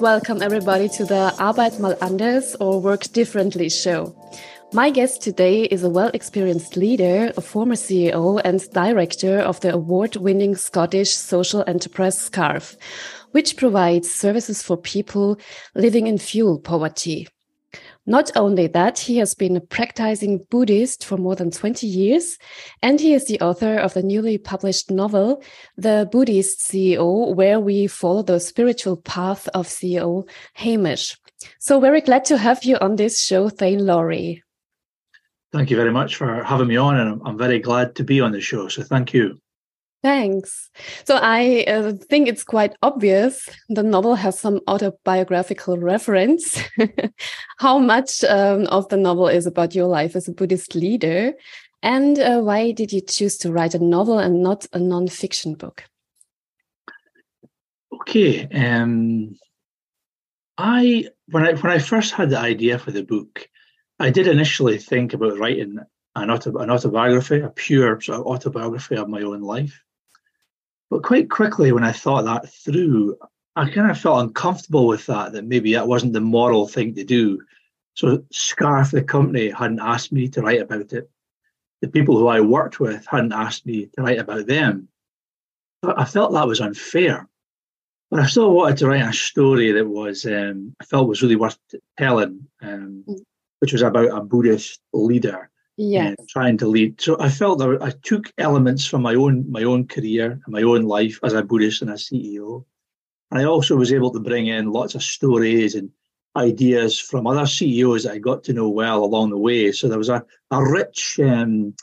welcome everybody to the Arbeit mal anders or Work Differently show. My guest today is a well experienced leader, a former CEO, and director of the award winning Scottish social enterprise SCARF, which provides services for people living in fuel poverty. Not only that, he has been a practicing Buddhist for more than 20 years, and he is the author of the newly published novel, The Buddhist CEO, where we follow the spiritual path of CEO Hamish. So, very glad to have you on this show, Thane Lawrie. Thank you very much for having me on, and I'm very glad to be on the show. So, thank you. Thanks. So I uh, think it's quite obvious the novel has some autobiographical reference. How much um, of the novel is about your life as a Buddhist leader? And uh, why did you choose to write a novel and not a non-fiction book? Okay. Um, I when I when I first had the idea for the book, I did initially think about writing an, auto, an autobiography, a pure sort of autobiography of my own life. But quite quickly, when I thought that through, I kind of felt uncomfortable with that, that maybe that wasn't the moral thing to do. So, Scarf, the company, hadn't asked me to write about it. The people who I worked with hadn't asked me to write about them. But I felt that was unfair. But I still wanted to write a story that was um, I felt was really worth telling, um, mm. which was about a Buddhist leader yeah trying to lead so i felt that i took elements from my own my own career and my own life as a buddhist and a ceo and i also was able to bring in lots of stories and ideas from other ceos that i got to know well along the way. So there was a, a rich um,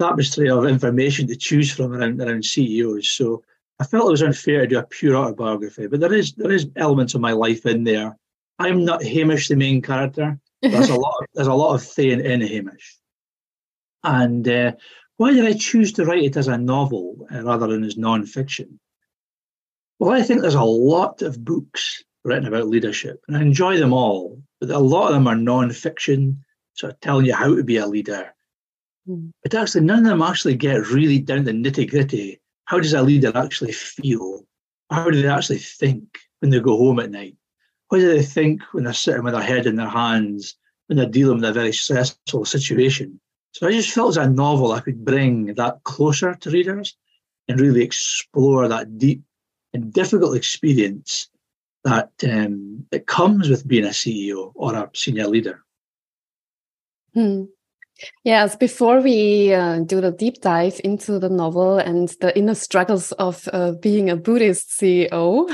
tapestry of information to choose from around around ceos so i felt it was unfair to do a pure autobiography but there is there is elements of my life in there. I'm not hamish the main character. There's a lot of, there's a lot of thing in hamish and uh, why did I choose to write it as a novel uh, rather than as non-fiction? Well, I think there's a lot of books written about leadership, and I enjoy them all, but a lot of them are non-fiction, sort of telling you how to be a leader. Mm. But actually, none of them actually get really down to nitty gritty. How does a leader actually feel? How do they actually think when they go home at night? What do they think when they're sitting with their head in their hands, when they're dealing with a very stressful situation? So I just felt as a novel I could bring that closer to readers and really explore that deep and difficult experience that um, that comes with being a CEO or a senior leader. Hmm. Yes, before we uh, do the deep dive into the novel and the inner struggles of uh, being a Buddhist CEO,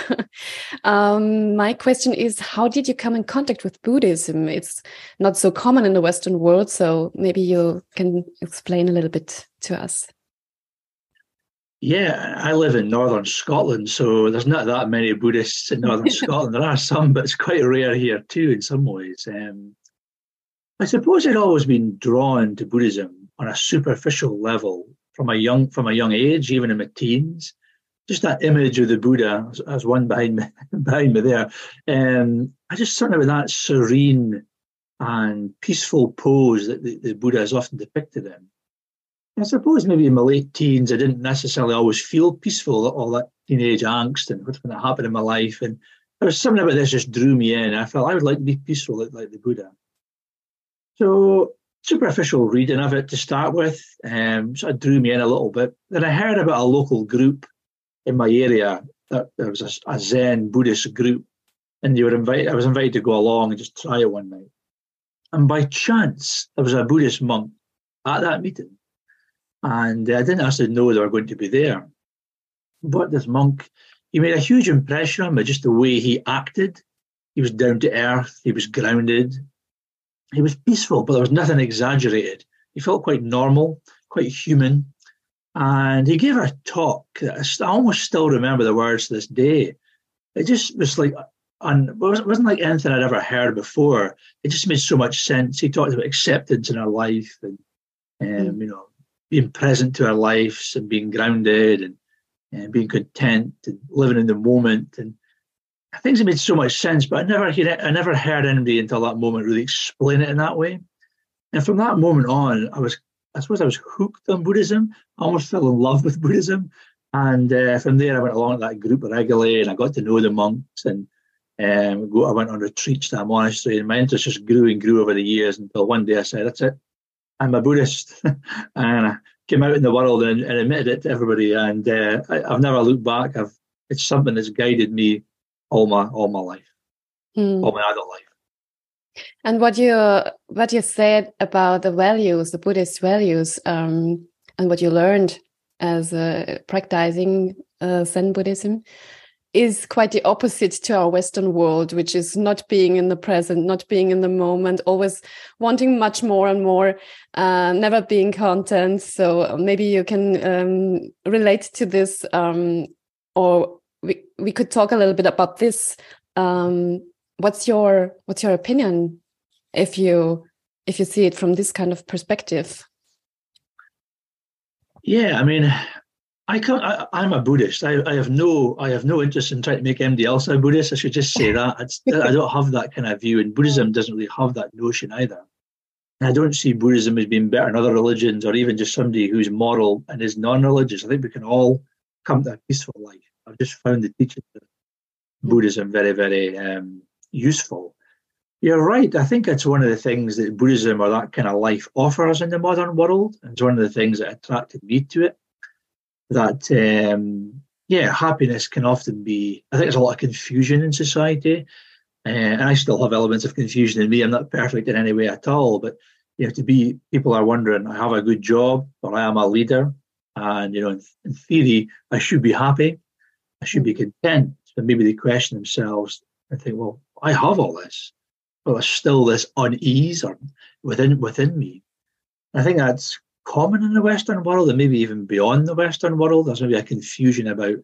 um, my question is how did you come in contact with Buddhism? It's not so common in the Western world, so maybe you can explain a little bit to us. Yeah, I live in northern Scotland, so there's not that many Buddhists in northern Scotland. There are some, but it's quite rare here too in some ways. Um, I suppose I'd always been drawn to Buddhism on a superficial level from a young from a young age, even in my teens. Just that image of the Buddha, as one behind me, behind me there, um, I just certainly with that serene and peaceful pose that the, the Buddha is often depicted in. I suppose maybe in my late teens, I didn't necessarily always feel peaceful, all that teenage angst and what's going to happen in my life. And there was something about this just drew me in. I felt I would like to be peaceful like, like the Buddha. So superficial reading of it to start with, um, sort of drew me in a little bit. Then I heard about a local group in my area that there was a, a Zen Buddhist group, and you were invited. I was invited to go along and just try it one night. And by chance, there was a Buddhist monk at that meeting, and I didn't actually know they were going to be there. But this monk, he made a huge impression on me, just the way he acted. He was down to earth. He was grounded he was peaceful, but there was nothing exaggerated. He felt quite normal, quite human. And he gave a talk that I almost still remember the words to this day. It just was like, and it wasn't like anything I'd ever heard before. It just made so much sense. He talked about acceptance in our life and, um, mm. you know, being present to our lives and being grounded and, and being content and living in the moment. And things made so much sense, but I never heard I never heard anybody until that moment really explain it in that way. And from that moment on, I was, I suppose I was hooked on Buddhism. I almost fell in love with Buddhism. And uh, from there, I went along with that group regularly and I got to know the monks and um, go, I went on retreats to a monastery and my interest just grew and grew over the years until one day I said, that's it. I'm a Buddhist. and I came out in the world and, and admitted it to everybody. And uh, I, have never looked back. I've, it's something that's guided me all my, all my life, mm. all my adult life. And what you what you said about the values, the Buddhist values, um, and what you learned as uh, practicing uh, Zen Buddhism, is quite the opposite to our Western world, which is not being in the present, not being in the moment, always wanting much more and more, uh, never being content. So maybe you can um, relate to this, um, or we we could talk a little bit about this. Um, what's your what's your opinion if you if you see it from this kind of perspective? Yeah, I mean, I can't. I, am a Buddhist. I, I, have no. I have no interest in trying to make MD else a Buddhist. I should just say that. It's, I don't have that kind of view, and Buddhism doesn't really have that notion either. And I don't see Buddhism as being better than other religions, or even just somebody who's moral and is non-religious. I think we can all come to a peaceful life. I've just found the teachings of Buddhism very, very um, useful. You're right. I think it's one of the things that Buddhism or that kind of life offers in the modern world. It's one of the things that attracted me to it that um, yeah, happiness can often be. I think there's a lot of confusion in society, uh, and I still have elements of confusion in me. I'm not perfect in any way at all, but you know, to be people are wondering, I have a good job, or I am a leader, and you know, in, in theory, I should be happy, I should be content. But maybe they question themselves and think, well, I have all this, but there's still this unease or within within me. I think that's common in the Western world and maybe even beyond the Western world. There's maybe a confusion about,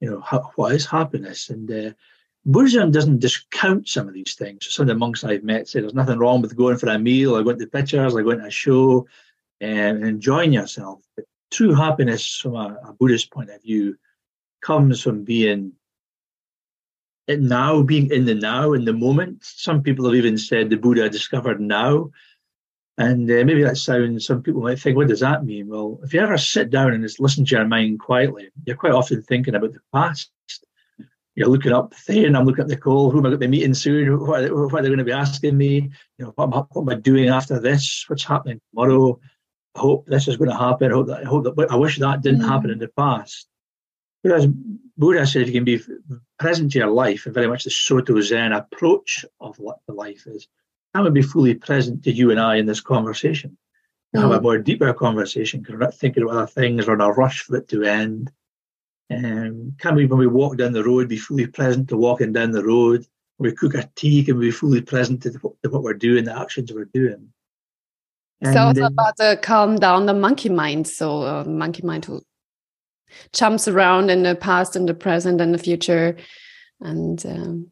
you know, how, what is happiness. And uh, Buddhism doesn't discount some of these things. Some of the monks I've met say there's nothing wrong with going for a meal or going to pictures or going to a show and enjoying yourself. But true happiness from a, a Buddhist point of view comes from being in now, being in the now, in the moment. Some people have even said the Buddha discovered now. And uh, maybe that sounds, some people might think, what does that mean? Well, if you ever sit down and just listen to your mind quietly, you're quite often thinking about the past. You're looking up Thane, I'm looking at the call, who am I going to be meeting soon? What are, what are they going to be asking me? You know, what am, I, what am I doing after this? What's happening tomorrow? I hope this is going to happen. I hope that, I hope that, I wish that didn't mm. happen in the past. Whereas Buddha said you can be present to your life, and very much the Soto Zen approach of what the life is I would be fully present to you and I in this conversation. Mm. Have a mm. more deeper conversation because we're not thinking about other things or in a rush for it to end. Um, can we, when we walk down the road, be fully present to walking down the road? When we cook our tea, can we be fully present to, the, to what we're doing, the actions we're doing? And, so it's about the calm down the monkey mind. So uh, monkey mind who jumps around in the past and the present and the future, and um,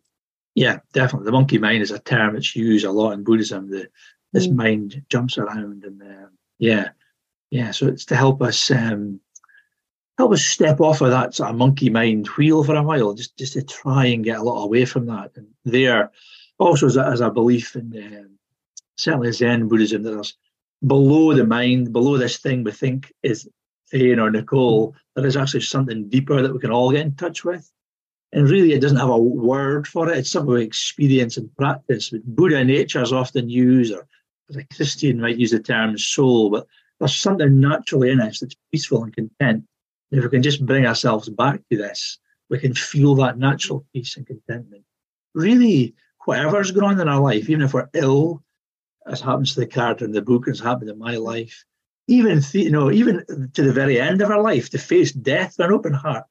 yeah, definitely. The monkey mind is a term that's used a lot in Buddhism. The this mm. mind jumps around, and uh, yeah, yeah. So it's to help us um, help us step off of that sort of monkey mind wheel for a while, just just to try and get a lot away from that. And there, also as a, as a belief in uh, certainly Zen Buddhism, that there's below the mind, below this thing we think is Thane or Nicole, there is actually something deeper that we can all get in touch with. And really, it doesn't have a word for it. It's something we experience and practice. But Buddha nature is often used, or as a Christian might use the term soul, but there's something naturally in us that's peaceful and content. And if we can just bring ourselves back to this, we can feel that natural peace and contentment. Really, whatever's going on in our life, even if we're ill, as happens to the character in the book, has happened in my life, even you know, even to the very end of our life, to face death with an open heart,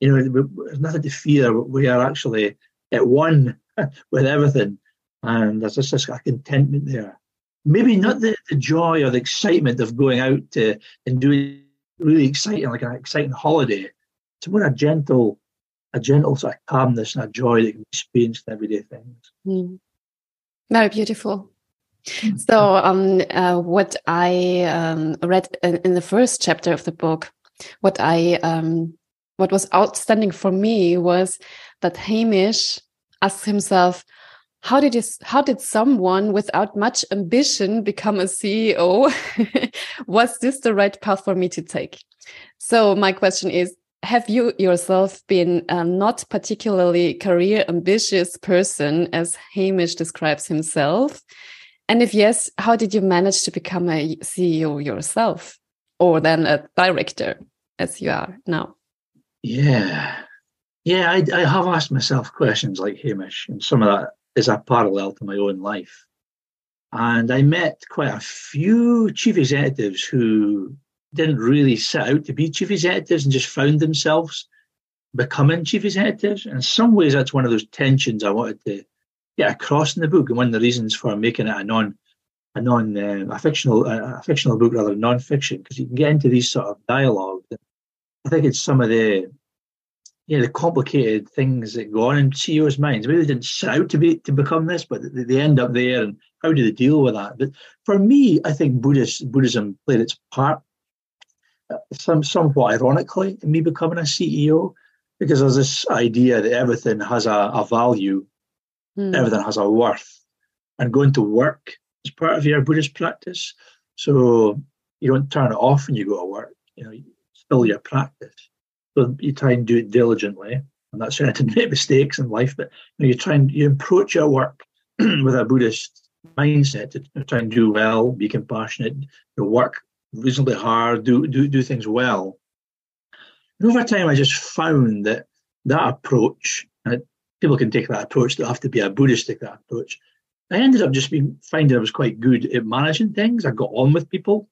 you know, there's nothing to fear. We are actually at one with everything. And there's just a contentment there. Maybe not the, the joy or the excitement of going out to, and doing really exciting, like an exciting holiday. It's more a gentle, a gentle sort of calmness and a joy that can be experienced in everyday things. Mm. Very beautiful. Hmm. So, um, uh, what I um, read in, in, the first chapter of the book, what I um, what was outstanding for me was that Hamish asked himself, how did you how did someone without much ambition become a ceo was this the right path for me to take? So my question is have you yourself been a not particularly career ambitious person as hamish describes himself and if yes how did you manage to become a ceo yourself or then a director as you are now yeah yeah i, I have asked myself questions like hamish and some of that is a parallel to my own life. And I met quite a few chief executives who didn't really set out to be chief executives and just found themselves becoming chief executives. And in some ways, that's one of those tensions I wanted to get across in the book, and one of the reasons for making it a non a non uh, a fictional a fictional book rather than non-fiction because you can get into these sort of dialogue. I think it's some of the you know, the complicated things that go on in CEOs' minds. Maybe they didn't set out to be to become this, but they, end up there, and how do they deal with that? But for me, I think Buddhist Buddhism played its part, uh, some somewhat ironically, in me becoming a CEO, because there's this idea that everything has a, a value, mm. everything has a worth, and going to work is part of your Buddhist practice. So you don't turn it off when you go to work. You know, it's still your practice. So you try and do it diligently. I'm not saying I didn't make mistakes in life, but you, know, you try and you approach your work with a Buddhist mindset to try and do well, be compassionate, know, work reasonably hard, do do do things well. And over time, I just found that that approach, and people can take that approach, they have to be a Buddhist take that approach. I ended up just being finding I was quite good at managing things. I got on with people.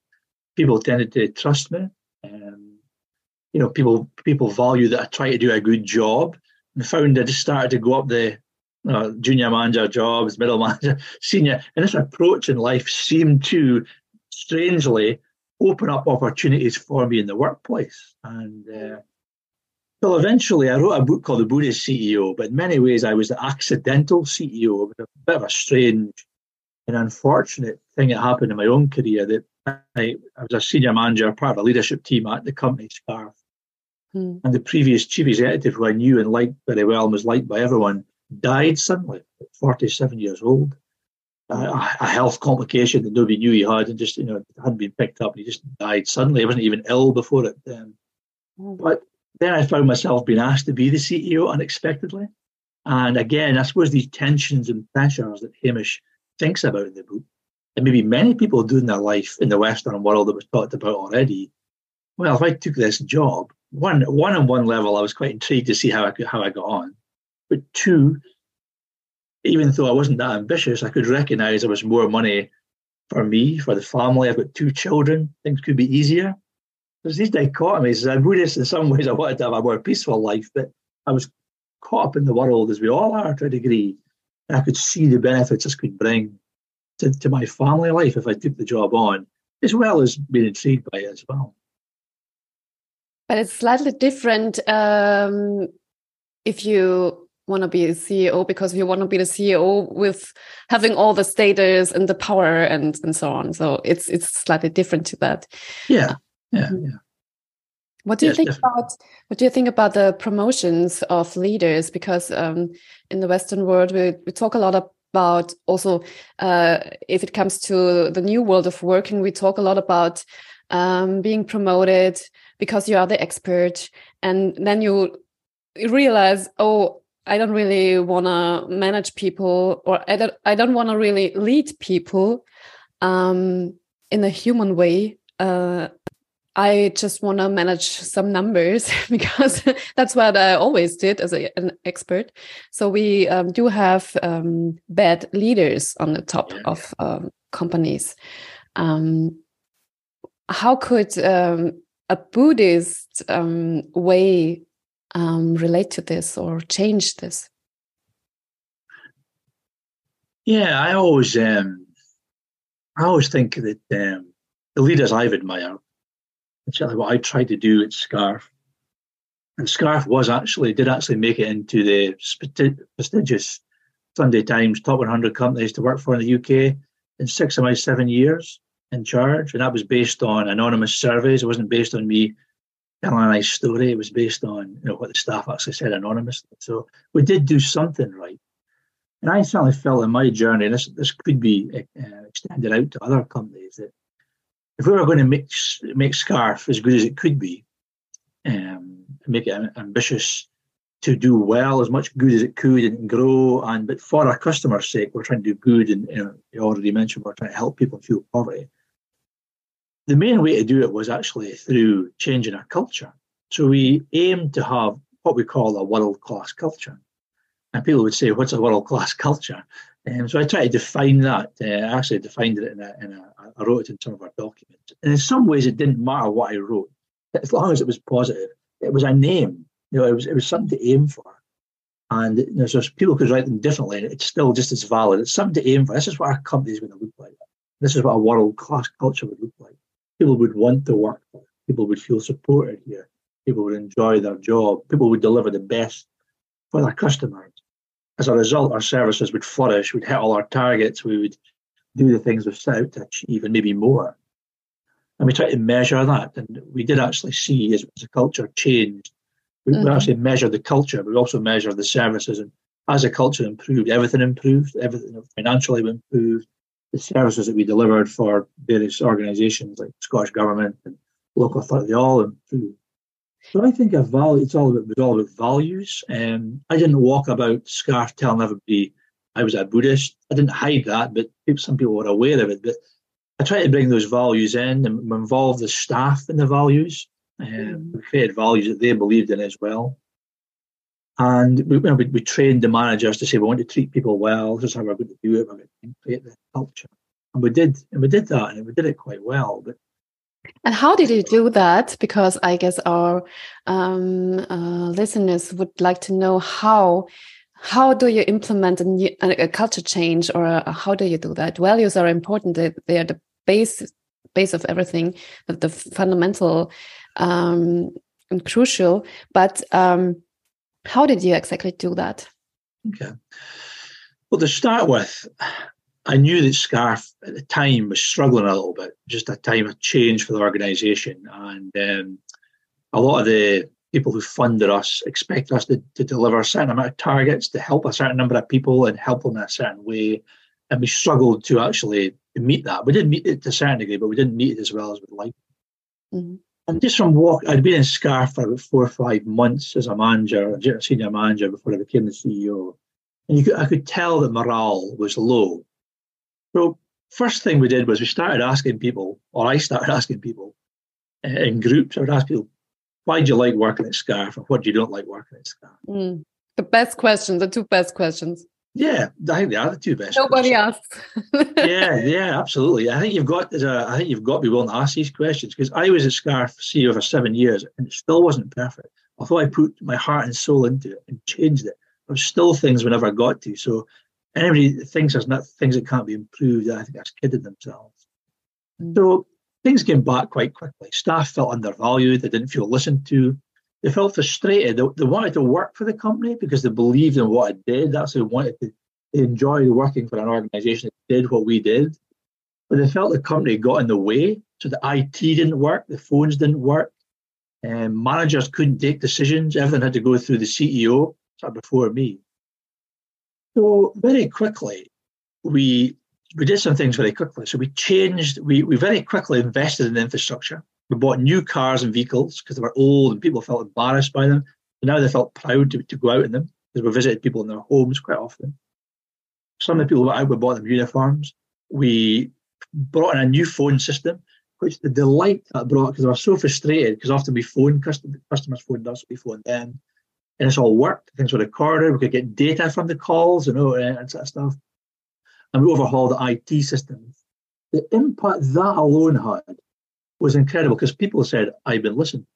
People tended to trust me. Um, you know, people people value that I try to do a good job. And found I just started to go up the junior manager jobs, middle manager, senior, and this approach in life seemed to strangely open up opportunities for me in the workplace. And uh, well, eventually I wrote a book called The Buddhist CEO, but in many ways I was the accidental CEO. It was a bit of a strange and unfortunate thing that happened in my own career that I, I was a senior manager, part of a leadership team at the company Scarf. Hmm. And the previous chief executive, who I knew and liked very well and was liked by everyone, died suddenly at 47 years old. Uh, a health complication that nobody knew he had and just, you know, hadn't been picked up. And he just died suddenly. He wasn't even ill before it. Um, but then I found myself being asked to be the CEO unexpectedly. And again, I suppose these tensions and pressures that Hamish thinks about in the book, and maybe many people do in their life in the Western world that was talked about already. Well, if I took this job, one one on one level, I was quite intrigued to see how I could, how I got on. But two, even though I wasn't that ambitious, I could recognise there was more money for me, for the family. I've got two children. Things could be easier. There's these dichotomies. As a Buddhist, in some ways, I wanted to have a more peaceful life, but I was caught up in the world as we all are to a degree. And I could see the benefits this could bring to, to my family life if I took the job on, as well as being intrigued by it as well. But it's slightly different um, if you want to be a CEO because you want to be the CEO with having all the status and the power and and so on. So it's it's slightly different to that. Yeah, yeah, mm-hmm. yeah. What do you think definitely. about what do you think about the promotions of leaders? Because um, in the Western world, we, we talk a lot about also uh, if it comes to the new world of working, we talk a lot about um, being promoted because you are the expert and then you realize oh i don't really want to manage people or i don't, I don't want to really lead people um, in a human way uh, i just want to manage some numbers because that's what i always did as a, an expert. So we um, do have um, bad leaders on the top of um, companies. Um, how could um, a Buddhist um, way um, relate to this or change this? Yeah, I always um, I always think that um, the leaders I've admired, actually what I tried to do at Scarf, and Scarf was actually did actually make it into the prestigious Sunday Times top 100 companies to work for in the UK in six of my seven years in charge, and that was based on anonymous surveys. It wasn't based on me telling a nice story. It was based on you know what the staff actually said anonymously. So we did do something right. And I certainly felt in my journey, and this, this could be uh, extended out to other companies, that if we were going to make, make Scarf as good as it could be, um, make it ambitious to do well as much good as it could and grow, and but for our customers' sake, we're trying to do good, and you, know, you already mentioned we're trying to help people fuel poverty. The main way to do it was actually through changing our culture. So we aimed to have what we call a world class culture. And people would say, What's a world class culture? And um, so I tried to define that. Uh, I actually defined it in a, in a, I wrote it in some of our documents. And in some ways, it didn't matter what I wrote, as long as it was positive. It was a name, you know, it was, it was something to aim for. And you know, so people could write them differently, it's still just as valid. It's something to aim for. This is what our company is going to look like. This is what a world class culture would look like. People would want to work for. People would feel supported here. People would enjoy their job. People would deliver the best for their customers. As a result, our services would flourish. We'd hit all our targets. We would do the things we set out to achieve and maybe more. And we tried to measure that. And we did actually see as, as the culture changed, we, mm-hmm. we actually measured the culture, but we also measured the services. And as the culture improved, everything improved. Everything financially improved. The services that we delivered for various organisations like Scottish Government and local authority, they all improved. So I think a value, it's all about, it was all about values. Um, I didn't walk about scarf telling everybody I was a Buddhist. I didn't hide that, but some people were aware of it. But I tried to bring those values in and involve the staff in the values. Um, we created values that they believed in as well. And we, we, we trained the managers to say we want to treat people well. This is how we're going to do it. We're going to create the culture, and we did, and we did that, and we did it quite well. But and how did you do that? Because I guess our um, uh, listeners would like to know how how do you implement a, new, a culture change, or a, how do you do that? Values are important; they, they are the base base of everything, the, the fundamental um, and crucial. But um, how did you exactly do that? Okay. Well, to start with, I knew that Scarf at the time was struggling a little bit, just a time of change for the organisation. And um, a lot of the people who funded us expect us to, to deliver a certain amount of targets, to help a certain number of people and help them in a certain way. And we struggled to actually meet that. We did meet it to a certain degree, but we didn't meet it as well as we'd like. Mm-hmm. And just from walk, I'd been in Scarf for about four or five months as a manager, a senior manager before I became the CEO. And could, I could tell that morale was low. So first thing we did was we started asking people, or I started asking people uh, in groups. I would ask people, why do you like working at Scarf, and what do you don't like working at Scarf? Mm, the best questions, the two best questions. Yeah, I think they are the two best. Nobody questions. asks. yeah, yeah, absolutely. I think you've got. To, I think you've got to be willing to ask these questions because I was at Scarf CEO for seven years and it still wasn't perfect. Although I put my heart and soul into it and changed it, there were still things we never got to. So anybody thinks there's not things that can't be improved, I think that's kidding themselves. Mm. So things came back quite quickly. Staff felt undervalued. They didn't feel listened to. They felt frustrated. They, they wanted to work for the company because they believed in what it did. That's they wanted to. They enjoyed working for an organisation that did what we did. But they felt the company got in the way. So the IT didn't work. The phones didn't work. And managers couldn't take decisions. Everything had to go through the CEO. So before me. So very quickly, we we did some things very quickly. So we changed. We we very quickly invested in infrastructure. We bought new cars and vehicles because they were old and people felt embarrassed by them. But now they felt proud to, to go out in them because we visited people in their homes quite often. Some of the people went out, we bought them uniforms. We brought in a new phone system, which the delight that brought because they were so frustrated because often we phone customers, customers phoned us, we phoned them and it's all worked. Things were recorded. We could get data from the calls, you know, and sort of stuff. And we overhauled the IT systems. The impact that alone had was incredible because people said, "I've been listened."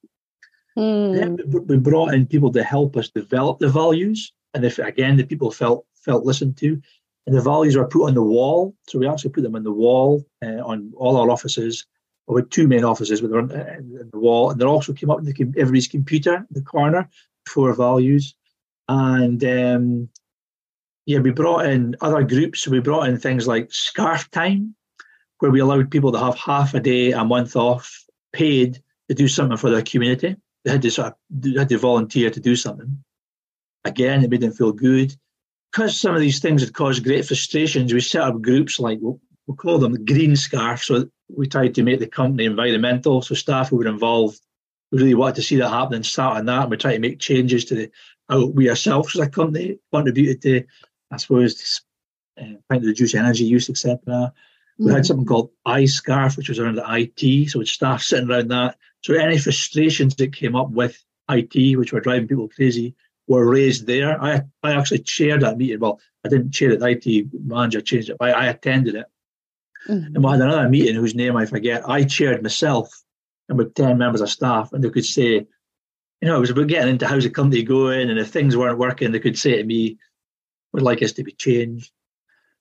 Mm. Then we brought in people to help us develop the values, and if again the people felt felt listened to, and the values are put on the wall. So we actually put them on the wall uh, on all our offices. We had two main offices, but they're on, uh, the wall, and they also came up in the, everybody's computer in the corner core values. And um, yeah, we brought in other groups. We brought in things like scarf time, where we allowed people to have half a day, a month off, paid to do something for their community. They had to sort of they had to volunteer to do something. Again, it made them feel good. because some of these things had caused great frustrations, we set up groups like we'll, we'll call them Green Scarf. So we tried to make the company environmental. So staff who were involved really wanted to see that happen and start on that. And we're trying to make changes to the, how we ourselves as a company contributed to, I suppose, uh, trying to reduce energy use, etc. We mm-hmm. had something called iScarf, which was around the IT. So it's staff sitting around that. So any frustrations that came up with IT, which were driving people crazy, were raised there. I I actually chaired that meeting. Well, I didn't chair it. The IT manager changed it. I, I attended it. Mm-hmm. And we had another meeting whose name I forget. I chaired myself and with 10 members of staff, and they could say, you know, it was about getting into how's the company going, and if things weren't working, they could say to me, would like us to be changed.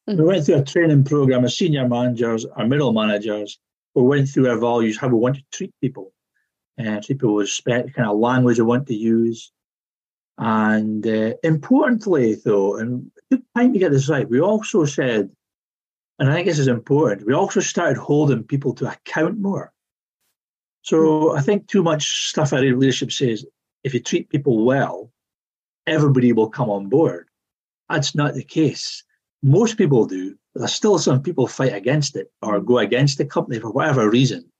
Mm-hmm. We went through a training program of senior managers, our middle managers. We went through our values, how we want to treat people, and uh, treat people with respect, the kind of language we want to use. And uh, importantly, though, and it took time to get this right, we also said, and I think this is important, we also started holding people to account more. So I think too much stuff out of leadership says if you treat people well, everybody will come on board. That's not the case. Most people do, but there's still some people fight against it or go against the company for whatever reason.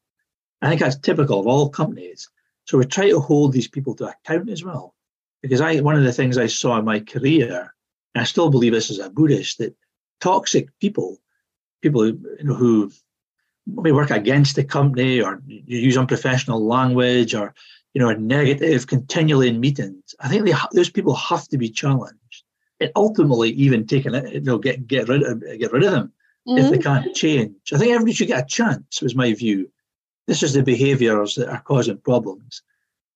I think that's typical of all companies. So we try to hold these people to account as well. Because I one of the things I saw in my career, and I still believe this as a Buddhist, that toxic people, people you know, who we work against the company or use unprofessional language or you know are negative continually in meetings. I think they, those people have to be challenged and ultimately even taken it you know get get rid of get rid of them mm-hmm. if they mm-hmm. can't change. I think everybody should get a chance was my view. This is the behaviors that are causing problems.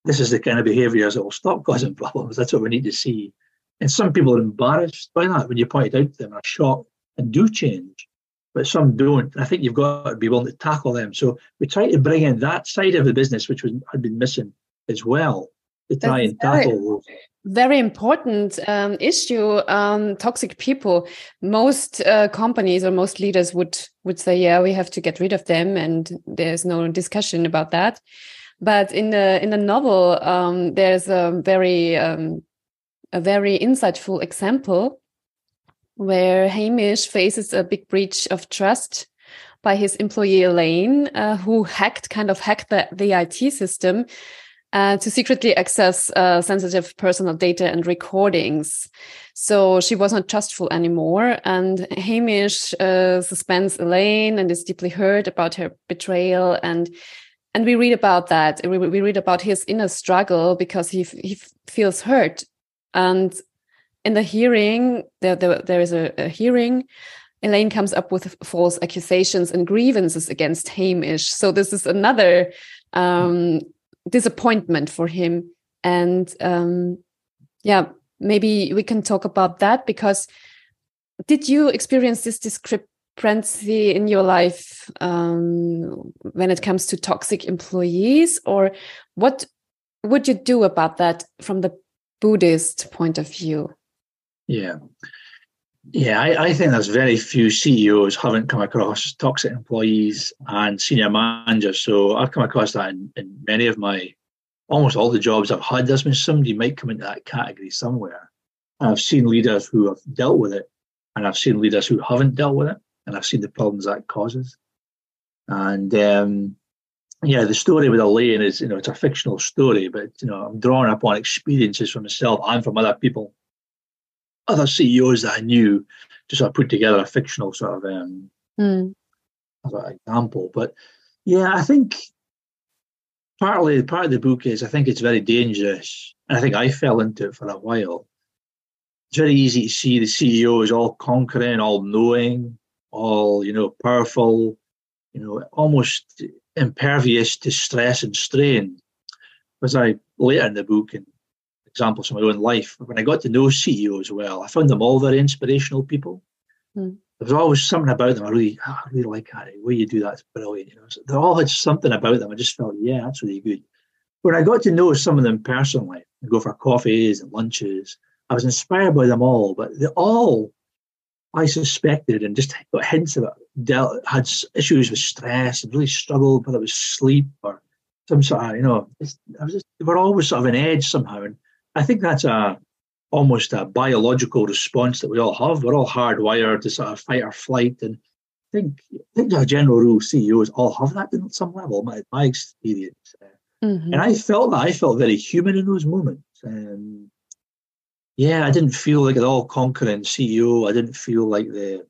This is the kind of behaviors that will stop causing problems. That's what we need to see. And some people are embarrassed by that when you point it out to them are shocked and do change but some don't. I think you've got to be willing to tackle them. So we try to bring in that side of the business, which was, had been missing as well, to try That's and tackle very, very important um, issue. Um, toxic people. Most uh, companies or most leaders would would say, "Yeah, we have to get rid of them," and there's no discussion about that. But in the in the novel, um, there's a very um, a very insightful example where Hamish faces a big breach of trust by his employee Elaine, uh, who hacked, kind of hacked the, the IT system uh, to secretly access uh, sensitive personal data and recordings. So she was not trustful anymore. And Hamish uh, suspends Elaine and is deeply hurt about her betrayal. And and we read about that. We, we read about his inner struggle because he he feels hurt. And in the hearing, there, there, there is a, a hearing. Elaine comes up with false accusations and grievances against Hamish. So this is another um, disappointment for him. And um, yeah, maybe we can talk about that because did you experience this discrepancy in your life um, when it comes to toxic employees, or what would you do about that from the Buddhist point of view? Yeah. Yeah, I, I, think there's very few CEOs haven't come across toxic employees and senior managers. So I've come across that in, in many of my, almost all the jobs I've had. There's been somebody might come into that category somewhere. And I've seen leaders who have dealt with it, and I've seen leaders who haven't dealt with it, and I've seen the problems that causes. And um, yeah, the story with Elaine is, you know, it's a fictional story, but you know, I'm drawing upon experiences from myself and from other people other CEOs that I knew to sort of put together a fictional sort of um, mm. example. But yeah, I think partly part of the book is I think it's very dangerous, and I think I fell into it for a while. It's very easy to see the CEO is all conquering, all knowing, all you know, powerful, you know, almost impervious to stress and strain. As I later in the book and examples from my own life. When I got to know CEOs well, I found them all very inspirational people. Mm. There was always something about them I really, oh, I really like Harry. The way you do that's brilliant. You know, so they all had something about them. I just felt, yeah, that's really good. When I got to know some of them personally, and go for coffees and lunches, I was inspired by them all. But they all, I suspected, and just got hints of it, dealt, had issues with stress and really struggled, whether it was sleep or some sort of, you know, I was just, they were always sort of an edge somehow. And I think that's a almost a biological response that we all have. We're all hardwired to sort of fight or flight. And I think, I think a general rule CEOs all have that at some level, my, my experience. Mm-hmm. And I felt that. I felt very human in those moments. Um, yeah, I didn't feel like an all conquering CEO. I didn't feel like the.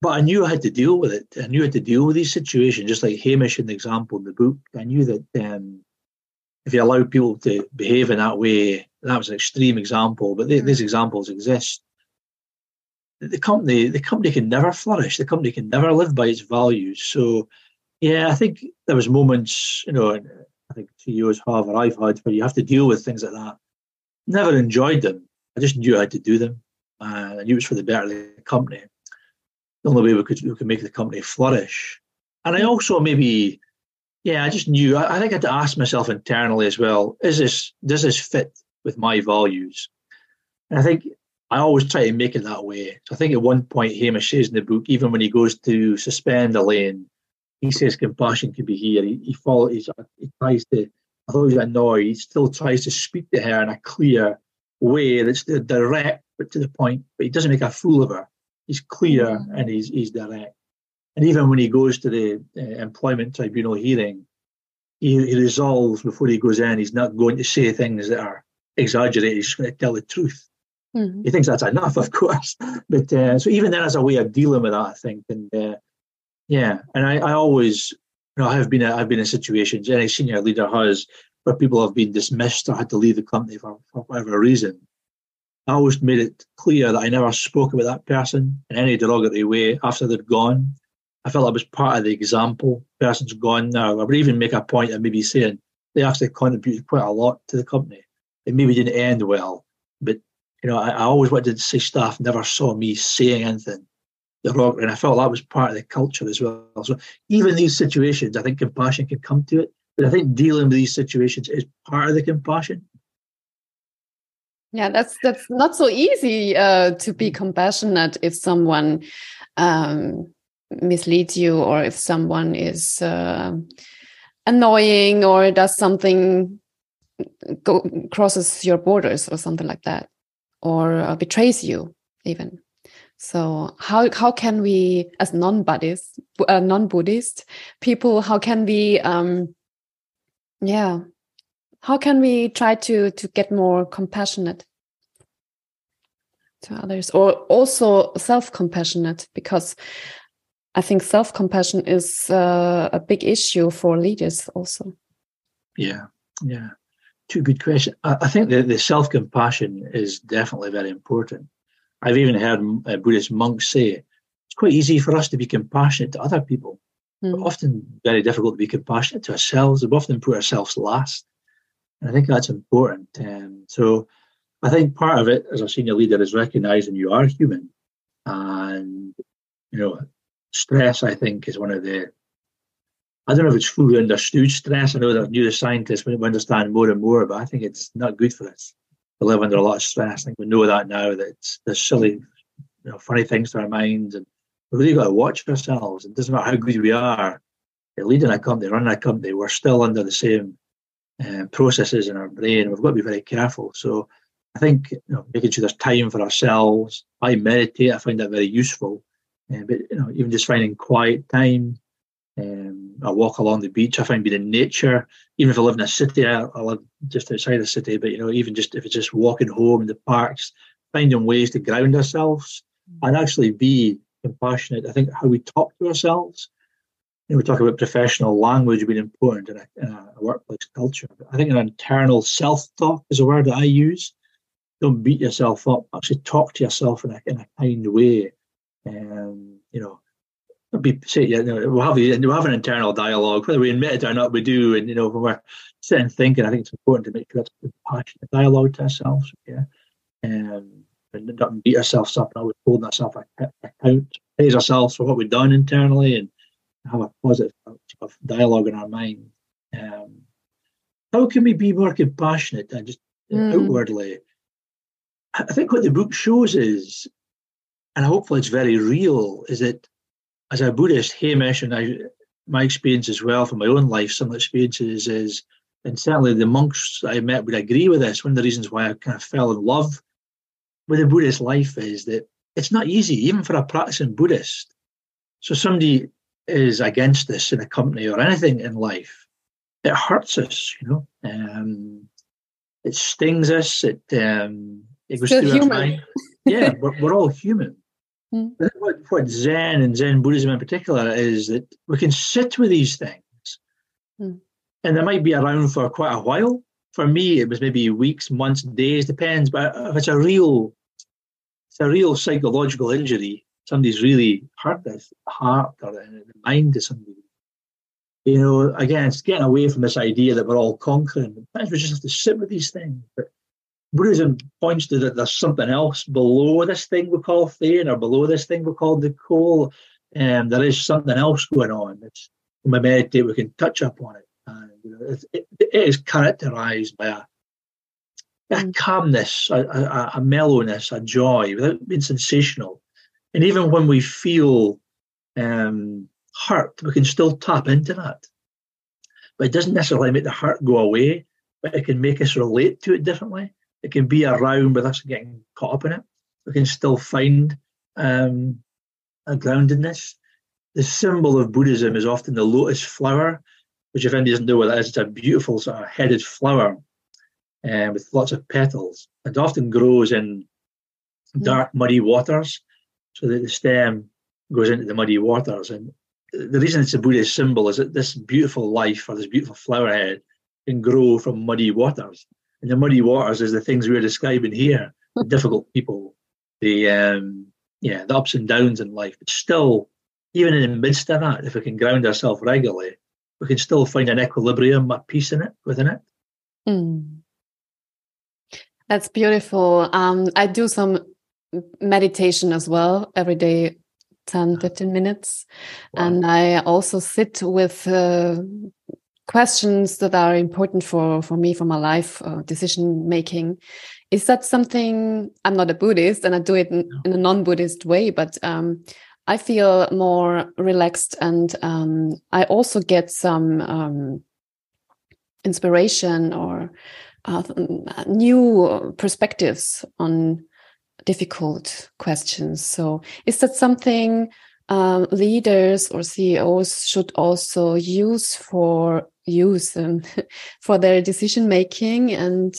But I knew I had to deal with it. I knew I had to deal with these situations, just like Hamish in the example in the book. I knew that um, if you allow people to behave in that way, that was an extreme example, but they, these mm. examples exist. The company, the company can never flourish. The company can never live by its values. So, yeah, I think there was moments, you know, I think CEOs have or I've had where you have to deal with things like that. Never enjoyed them. I just knew I had to do them. Uh, I knew it was for the better of the company. The only way we could we could make the company flourish. And I also maybe yeah, I just knew. I, think I had to ask myself internally as well: Is this does this fit with my values? And I think I always try to make it that way. So I think at one point Hamish says in the book, even when he goes to suspend Elaine, he says compassion can be here. He, he follows. He tries to. Although he's annoyed, he still tries to speak to her in a clear way that's direct but to the point. But he doesn't make a fool of her. He's clear and he's he's direct. And even when he goes to the uh, employment tribunal hearing, he, he, resolves before he goes in, he's not going to say things that are exaggerated. He's going to tell the truth. Mm-hmm. He thinks that's enough, of course. But uh, so even then, as a way of dealing with that, I think, and uh, yeah, and I, I always, you know, I've been I've been in situations. Any senior leader has where people have been dismissed or had to leave the company for, for whatever reason. I always made it clear that I never spoke about that person in any derogatory way after they'd gone. I felt that was part of the example. Person's gone now. I would even make a point of maybe saying they actually contributed quite a lot to the company. It maybe didn't end well, but you know, I, I always wanted to say staff never saw me saying anything derogatory, and I felt that was part of the culture as well. So even these situations, I think compassion can come to it, but I think dealing with these situations is part of the compassion. Yeah, that's that's not so easy uh, to be compassionate if someone um, misleads you or if someone is uh, annoying or does something go, crosses your borders or something like that or uh, betrays you even. So how how can we as non-buddhist uh, non-buddhist people how can we um yeah how can we try to to get more compassionate to others or also self-compassionate? Because I think self compassion is uh, a big issue for leaders also. Yeah, yeah. Two good questions. I, I think the, the self compassion is definitely very important. I've even heard uh, Buddhist monks say it's quite easy for us to be compassionate to other people, mm. but often very difficult to be compassionate to ourselves. We often put ourselves last. And I think that's important. Um, so I think part of it as a senior leader is recognizing you are human and you know stress, I think, is one of the. I don't know if it's fully understood stress. I know that neuroscientists we understand more and more, but I think it's not good for us to live under a lot of stress. I think we know that now that there's silly, you know, funny things to our minds, and we really got to watch ourselves. It doesn't matter how good we are, leading a company, running a company, we're still under the same uh, processes in our brain. We've got to be very careful. So I think you know, making sure there's time for ourselves. I meditate. I find that very useful. Uh, but you know, even just finding quiet time, um, I walk along the beach. I find being in nature. Even if I live in a city, I, I live just outside the city. But you know, even just if it's just walking home in the parks, finding ways to ground ourselves mm. and actually be compassionate. I think how we talk to ourselves. You know, we talk about professional language being important in a, in a workplace culture. But I think an internal self-talk is a word that I use. Don't beat yourself up. Actually, talk to yourself in a, in a kind way um, you know, be say, you know, we'll have we'll have an internal dialogue, whether we admit it or not, we do. And you know, when we're sitting thinking, I think it's important to make sure that's a passionate dialogue to ourselves. Yeah, um, and not beat ourselves up and always holding ourselves account, praise ourselves for what we've done internally, and have a positive dialogue in our mind. Um, how can we be more compassionate and just mm. outwardly? I think what the book shows is and hopefully it's very real, is that as a Buddhist, Hamish, and I, my experience as well from my own life, some experiences is and certainly the monks I met would agree with this. One of the reasons why I kind of fell in love with the Buddhist life is that it's not easy, even for a practicing Buddhist. So somebody is against this in a company or anything in life, it hurts us, you know. Um, it stings us. It um, it goes Still through human. our mind. Yeah, we're, we're all human. Mm. What, what Zen and Zen Buddhism in particular is that we can sit with these things, Mm. and they might be around for quite a while. For me, it was maybe weeks, months, days, depends. But if it's a real, it's a real psychological injury. Somebody's really hurt their heart or the mind to somebody. You know, again, it's getting away from this idea that we're all conquering. Sometimes we just have to sit with these things. But Buddhism points to that there's something else below this thing we call Thane or below this thing we call the coal. And there is something else going on. It's, when we meditate, we can touch upon it. And you know, it, it, it is characterized by a, a Mm. calmness, a, a, a mellowness, a joy without being sensational. And even when we feel um, hurt, we can still tap into that. But it doesn't necessarily make the hurt go away, but it can make us relate to it differently. It can be around with us getting caught up in it. We can still find um, a groundedness. The symbol of Buddhism is often the lotus flower, which, if anybody doesn't know what that is, it's a beautiful sort of headed flower uh, with lots of petals. It often grows in dark, muddy waters, so that the stem goes into the muddy waters. And the reason it's a Buddhist symbol is that this beautiful life or this beautiful flower head can grow from muddy waters. And the muddy waters is the things we're describing here: the difficult people, the um, yeah, the ups and downs in life. But still, even in the midst of that, if we can ground ourselves regularly, we can still find an equilibrium, a peace in it, within it. Mm. That's beautiful. Um, I do some meditation as well every day, 10, 15 minutes. Wow. And I also sit with uh, questions that are important for, for me, for my life, uh, decision making. Is that something I'm not a Buddhist and I do it in, in a non Buddhist way, but um, I feel more relaxed and um, I also get some um, inspiration or uh, new perspectives on difficult questions. So, is that something um, leaders or CEOs should also use for use um, for their decision making and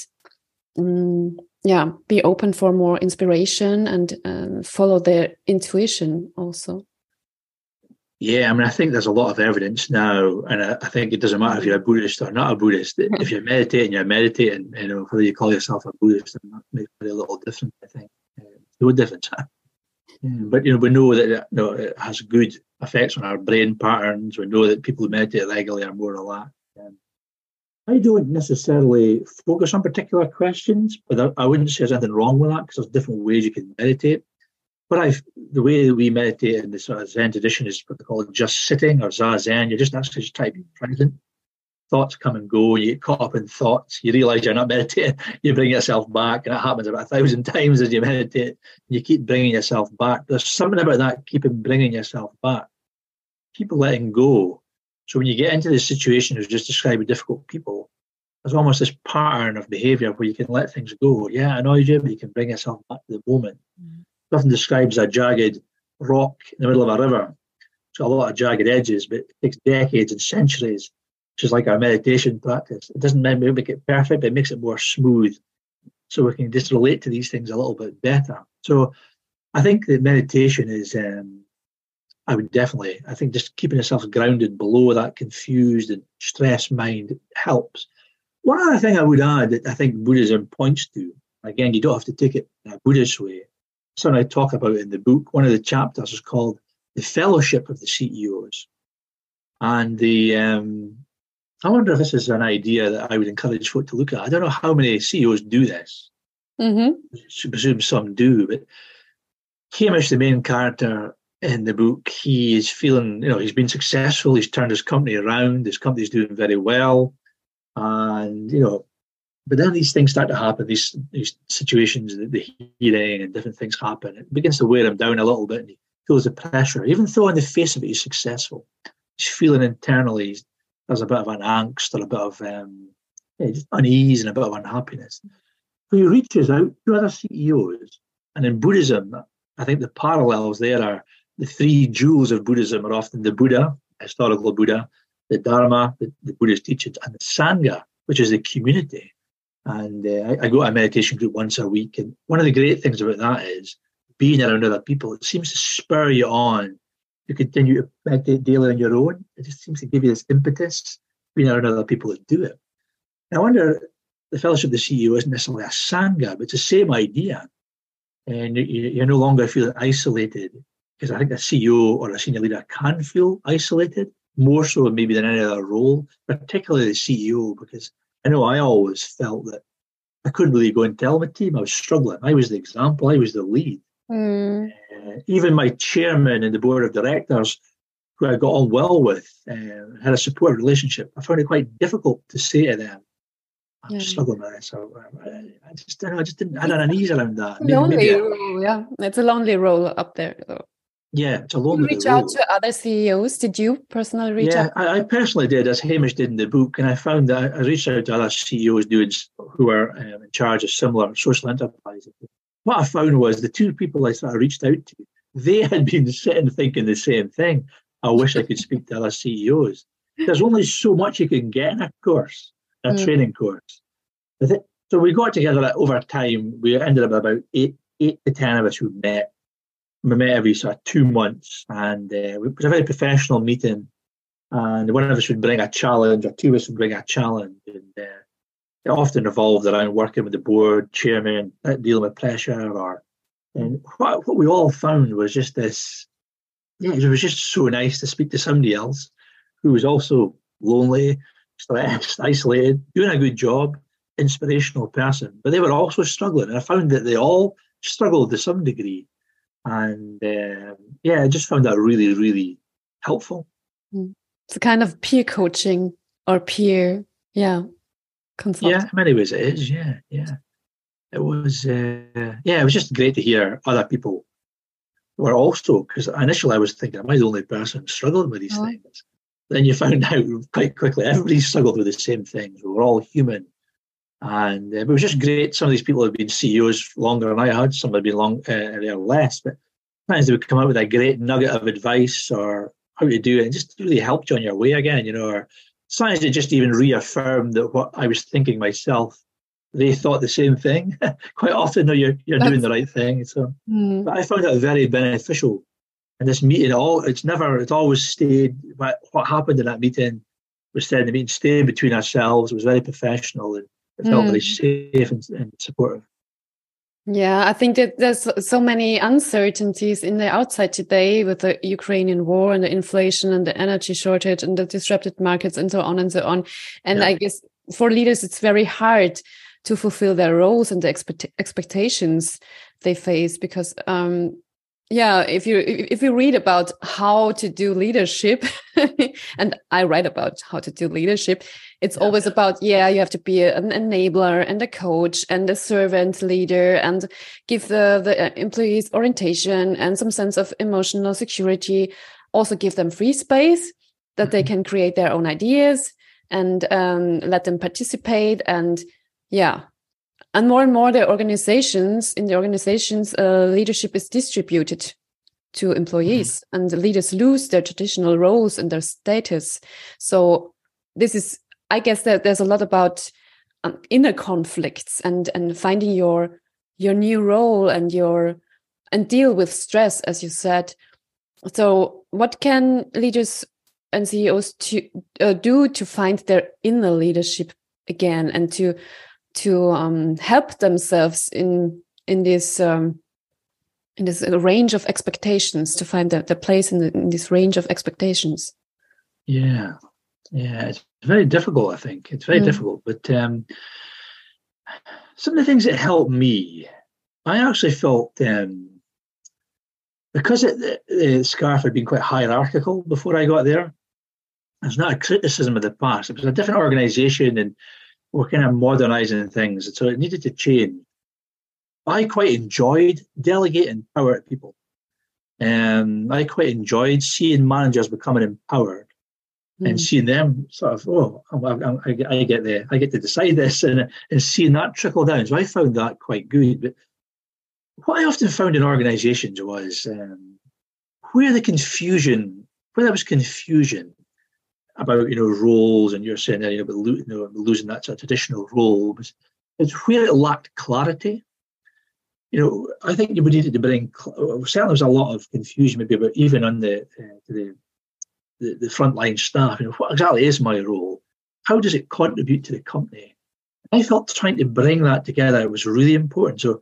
um, yeah, be open for more inspiration and um, follow their intuition also. Yeah, I mean, I think there's a lot of evidence now, and I, I think it doesn't matter if you're a Buddhist or not a Buddhist. If you're meditating, you're meditating. You know, whether you call yourself a Buddhist, or not, makes a little difference. I think no difference. But you know, we know that you know, it has good effects on our brain patterns. We know that people who meditate regularly are more relaxed. I don't necessarily focus on particular questions, but I, wouldn't say there's anything wrong with that because there's different ways you can meditate. But I, the way we meditate in the sort of Zen tradition is what they call just sitting or zazen. You're just actually just trying to be present. Thoughts come and go. You get caught up in thoughts. You realize you're not meditating. You bring yourself back, and that happens about a thousand times as you meditate. You keep bringing yourself back. There's something about that keeping bringing yourself back. Keep letting go. So when you get into this situation as just describing difficult people, there's almost this pattern of behaviour where you can let things go. Yeah, it annoys you, but you can bring yourself back to the moment. It often describes a jagged rock in the middle of a river. It's got a lot of jagged edges, but it takes decades and centuries, which is like our meditation practice. It doesn't make make it perfect, but it makes it more smooth. So we can just relate to these things a little bit better. So I think that meditation is um, I would definitely, I think just keeping yourself grounded below that confused and stressed mind helps. One other thing I would add that I think Buddhism points to, again, you don't have to take it in a Buddhist way. Something I talk about in the book, one of the chapters is called The Fellowship of the CEOs. And the, um, I wonder if this is an idea that I would encourage folk to look at. I don't know how many CEOs do this. Mm-hmm. I presume some do, but Hamish, the main character, in the book, he is feeling, you know, he's been successful. He's turned his company around. His company's doing very well, and you know, but then these things start to happen. These these situations, the, the hearing and different things happen. It begins to wear him down a little bit, and he feels the pressure. Even though on the face of it, he's successful, he's feeling internally there's a bit of an angst or a bit of um, unease and a bit of unhappiness. So he reaches out to other CEOs. And in Buddhism, I think the parallels there are the three jewels of Buddhism are often the Buddha, historical Buddha, the Dharma, the, the Buddhist teachings, and the Sangha, which is the community. And uh, I, I, go to a meditation group once a week. And one of the great things about that is being around other people. It seems to spur you on to continue to meditate daily on your own. It just seems to give you this impetus being around other people that do it. I wonder, the Fellowship of the CEO isn't necessarily a Sangha, but it's the same idea. And you're no longer feeling isolated because I think a CEO or a senior leader can feel isolated more so maybe than any other role, particularly the CEO, because I know I always felt that I couldn't really go and tell my team I was struggling. I was the example, I was the lead. Mm. Uh, even my chairman and the board of directors, who I got on well with, uh, had a supportive relationship. I found it quite difficult to say to them, "I'm yeah. struggling with this." So I just, I just didn't. I had an unease around that. Maybe, lonely maybe I, role, yeah. It's a lonely role up there, though. Yeah, it's a. Did you reach out to other CEOs? Did you personally reach yeah, out? Yeah, I, I, personally did, as Hamish did in the book, and I found that I reached out to other CEOs doing who were um, in charge of similar social enterprises. What I found was the two people I sort of reached out to, they had been sitting thinking the same thing. I wish I could speak to other CEOs. There's only so much you can get in a course, a mm. training course. So we got together over time. We ended up about eight, eight to ten of us who met we met every sort of two months, and uh, it was a very professional meeting. And one of us would bring a challenge, or two of us would bring a challenge, and uh, it often revolved around working with the board chairman, uh, dealing with pressure, or and what, what we all found was just this. Yeah, it was just so nice to speak to somebody else who was also lonely, stressed, isolated, doing a good job, inspirational person, but they were also struggling. And I found that they all struggled to some degree and um, yeah, I just found that really, really helpful. Mm. It's a kind of peer coaching or peer, yeah, consult. Yeah, in many ways it is. Yeah, yeah. It was, uh, yeah, it was just great to hear other people were also because initially I was thinking, am I the only person struggling with these oh. things? Then you found out quite quickly everybody struggled with the same things. We were all human and uh, it was just great. Some of these people have been CEOs longer than I had. Some have been long uh, they're less, but sometimes they would come out with a great nugget of advice or how to do it, and just really helped you on your way again. You know, or sometimes it just even reaffirmed that what I was thinking myself. They thought the same thing. Quite often, no, you're you're doing the right thing. So, mm. but I found that very beneficial. And this meeting, all it's never, it's always stayed. What, what happened in that meeting was said in the meeting stayed between ourselves. It was very professional and it felt mm. very safe and, and supportive. Yeah, I think that there's so many uncertainties in the outside today with the Ukrainian war and the inflation and the energy shortage and the disrupted markets and so on and so on. And yeah. I guess for leaders, it's very hard to fulfill their roles and the expect expectations they face because um, yeah if you if you read about how to do leadership and i write about how to do leadership it's yeah. always about yeah you have to be an enabler and a coach and a servant leader and give the the uh, employees orientation and some sense of emotional security also give them free space that they mm-hmm. can create their own ideas and um, let them participate and yeah and more and more the organizations in the organizations uh, leadership is distributed to employees mm. and the leaders lose their traditional roles and their status so this is i guess that there's a lot about um, inner conflicts and and finding your your new role and your and deal with stress as you said. So what can leaders and ceos to uh, do to find their inner leadership again and to to um, help themselves in in this um, in this range of expectations to find the, the place in, the, in this range of expectations? Yeah yeah it's very difficult i think it's very mm. difficult but um, some of the things that helped me i actually felt um, because it, the, the SCARF had been quite hierarchical before i got there it's not a criticism of the past it was a different organization and we're kind of modernizing things. So it needed to change. I quite enjoyed delegating power to people. Um, I quite enjoyed seeing managers becoming empowered. Mm. and seeing them sort of, oh, I, I, I, get there, I get to decide this, and and seeing that trickle down. So I found that quite good. But what I often found in organisations was um, where the confusion, where there was confusion about you know roles, and you're saying you know, lo- you know, losing that sort of traditional role, was it's where it lacked clarity. You know, I think you would need to bring. Certainly, there's a lot of confusion, maybe about even on the uh, the the, the frontline staff. You know, what exactly is my role? How does it contribute to the company? I felt trying to bring that together was really important. So,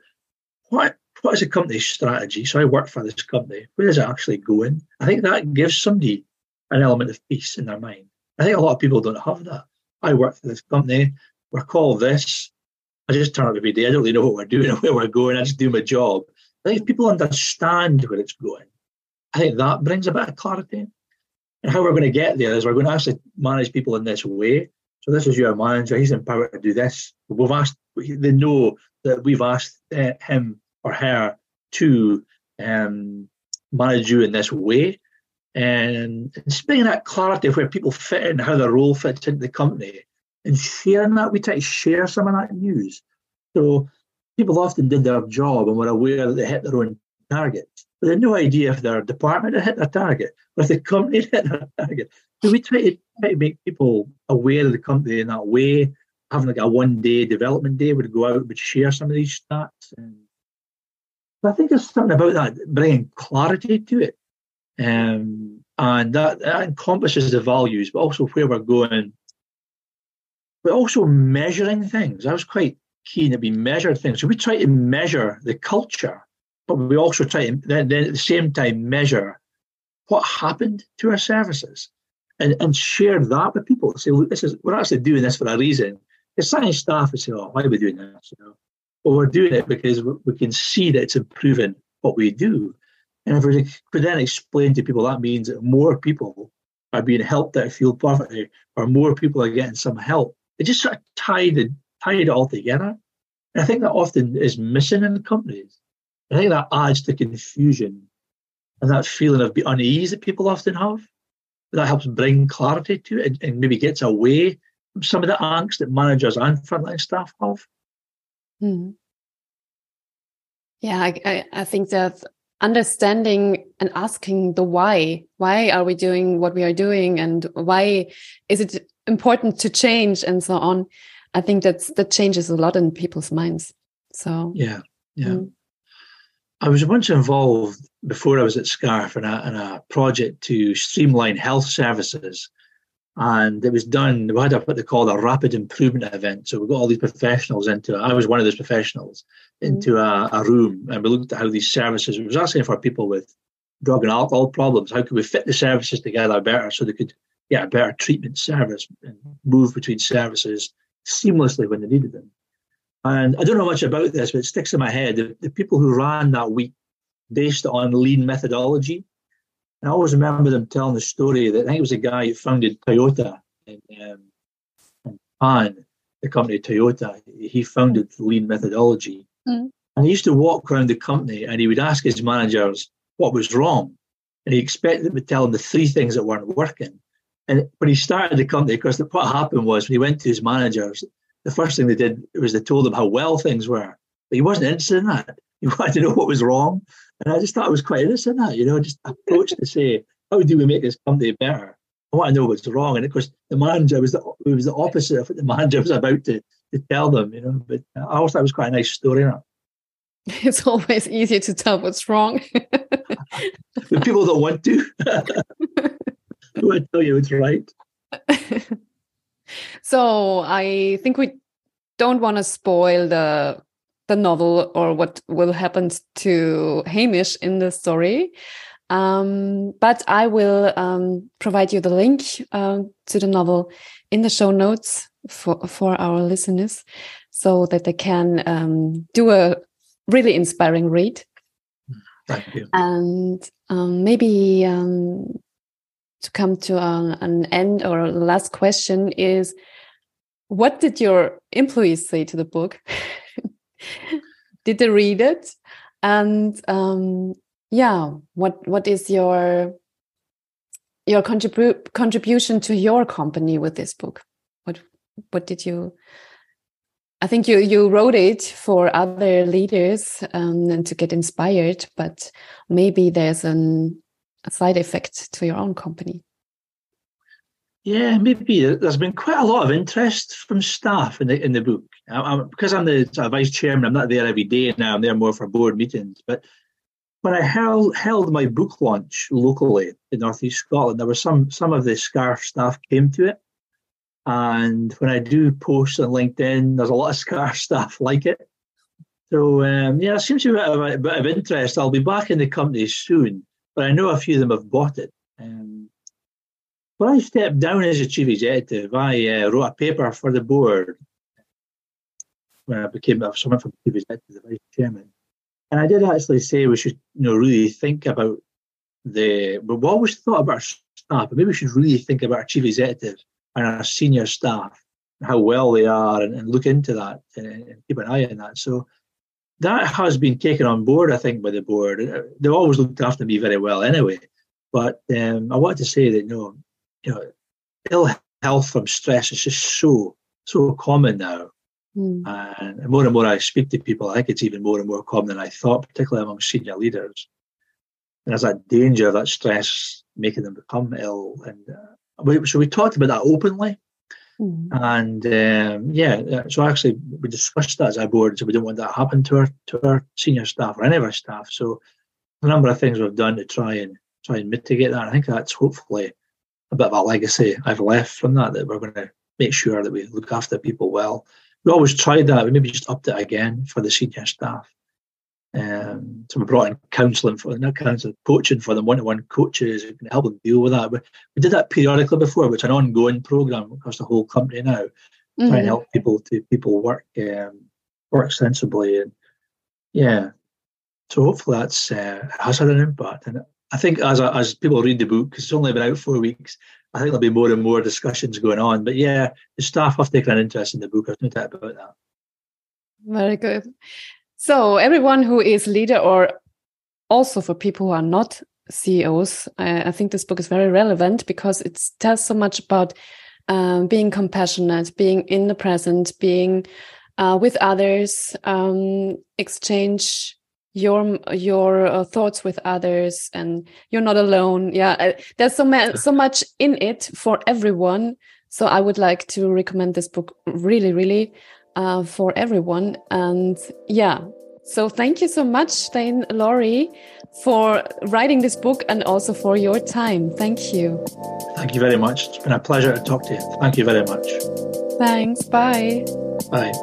what what is a company's strategy? So, I work for this company. Where is it actually going? I think that gives somebody an element of peace in their mind. I think a lot of people don't have that. I work for this company. We're called this. I just turn up every day. I don't really know what we're doing or where we're going. I just do my job. I think if people understand where it's going, I think that brings a bit of clarity. And how we're going to get there is we're going to actually manage people in this way. So this is your manager. He's empowered to do this. We've asked. They know that we've asked uh, him or her to um, manage you in this way, and, just bringing that clarity of where people fit in, how their role fits into the company, and sharing that. We try to share some of that news. So people often did their job and were aware that they hit their own targets, but they had no idea if their department had hit their target or if the company had hit their target. So we try to, try to make people aware of the company in that way. Having like a one day development day would go out, would share some of these stats. And I think there's something about that bringing clarity to it. Um, and that, that encompasses the values, but also where we're going. But also measuring things. I was quite keen to be measured things. So we try to measure the culture, but we also try to then, then at the same time measure what happened to our services and, and share that with people. Say, look, this is we're actually doing this for a reason. The science staff would say, Oh, why are we doing this? You know? Well, we're doing it because we can see that it's improving what we do. And if we could then explain to people that means that more people are being helped out of fuel poverty, or more people are getting some help, it just sort of tied it, tied it all together. And I think that often is missing in companies. I think that adds to confusion and that feeling of unease that people often have. That helps bring clarity to it and, and maybe gets away from some of the angst that managers and frontline staff have. Mm. Yeah, I, I, I think that understanding and asking the why why are we doing what we are doing and why is it important to change and so on i think that's that changes a lot in people's minds so yeah yeah mm. I was once involved before i was at scarf in a, in a project to streamline health services and it was done. We had a, what they called a rapid improvement event. So we got all these professionals into. I was one of those professionals into mm-hmm. a, a, room, and we looked at how these services. It was asking for people with drug and alcohol problems. How could we fit the services together better so they could get a better treatment service and move between services seamlessly when they needed them? And I don't know much about this, but it sticks in my head. The, the people who ran that week based on lean methodology I always remember them telling the story that I think it was a guy who founded Toyota in, um, in Japan, the company Toyota. He founded lean methodology. Mm. And he used to walk around the company and he would ask his managers what was wrong. And he expected them to tell him the three things that weren't working. And when he started the company, because what happened was when he went to his managers, the first thing they did was they told him how well things were. But he wasn't interested in that. He wanted to know what was wrong. And I just thought it was quite innocent that, you know, just approach to say, how do we make this company better? I want to know what's wrong. And of course, the manager was the, it was the opposite of what the manager was about to, to tell them, you know. But I also thought it was quite a nice story. It's always easier to tell what's wrong. but people don't want to. want to tell you it's right. So I think we don't want to spoil the the novel or what will happen to Hamish in the story. Um, but I will um, provide you the link uh, to the novel in the show notes for, for our listeners so that they can um, do a really inspiring read. Thank you. And um, maybe um, to come to a, an end or last question is what did your employees say to the book? did they read it? And um, yeah, what what is your your contribu contribution to your company with this book? What what did you? I think you you wrote it for other leaders um, and to get inspired, but maybe there's an, a side effect to your own company. Yeah, maybe there's been quite a lot of interest from staff in the in the book. I, I, because I'm the vice chairman, I'm not there every day now. I'm there more for board meetings. But when I held held my book launch locally in Northeast Scotland, there was some some of the Scarf staff came to it, and when I do post on LinkedIn, there's a lot of Scarf staff like it. So um, yeah, it seems to be a bit of interest. I'll be back in the company soon, but I know a few of them have bought it. Um, when I stepped down as a chief executive, I uh, wrote a paper for the board when I became someone from chief executive, the vice chairman. And I did actually say we should, you know, really think about the. But we always thought about our staff, but maybe we should really think about our chief executive and our senior staff, and how well they are, and, and look into that and, and, keep an eye on that. So that has been taken on board, I think, by the board. They've always looked after me very well, anyway. But um, I want to say that you know, you know, ill health from stress is just so so common now. Mm. And more and more I speak to people, I think it's even more and more common than I thought, particularly among senior leaders. And there's that danger of that stress making them become ill. And uh, we, so we talked about that openly. Mm. And um, yeah, uh, so actually we discussed that as a board, so we don't want that to happen to our to our senior staff or any of our staff. So a number of things we've done to try and try and mitigate that. I think that's hopefully a bit of a legacy I've left from that, that we're going to make sure that we look after people well. We always tried that. We maybe just upped it again for the senior staff. Um, so we brought in counselling for not counselling, coaching for them, one-to-one coaches who can help them deal with that. But we did that periodically before, which is an ongoing program across the whole company now, mm-hmm. trying to help people to people work um, work sensibly and yeah. So hopefully that's uh, has had an impact. And I think as as people read the book, because it's only been out four weeks, I think there'll be more and more discussions going on. But yeah, the staff have taken an interest in the book. I've no doubt about that. Very good. So everyone who is leader, or also for people who are not CEOs, I, I think this book is very relevant because it tells so much about um, being compassionate, being in the present, being uh, with others, um, exchange your your uh, thoughts with others and you're not alone. Yeah uh, there's so much so much in it for everyone. So i would like to recommend this book really really uh, for everyone. And yeah, so thank you so much, Thane Lawrie, for writing this book and also for your time. Thank you. Thank you very much. It's been a pleasure to talk to you. Thank you very much. Thanks. Bye. Bye.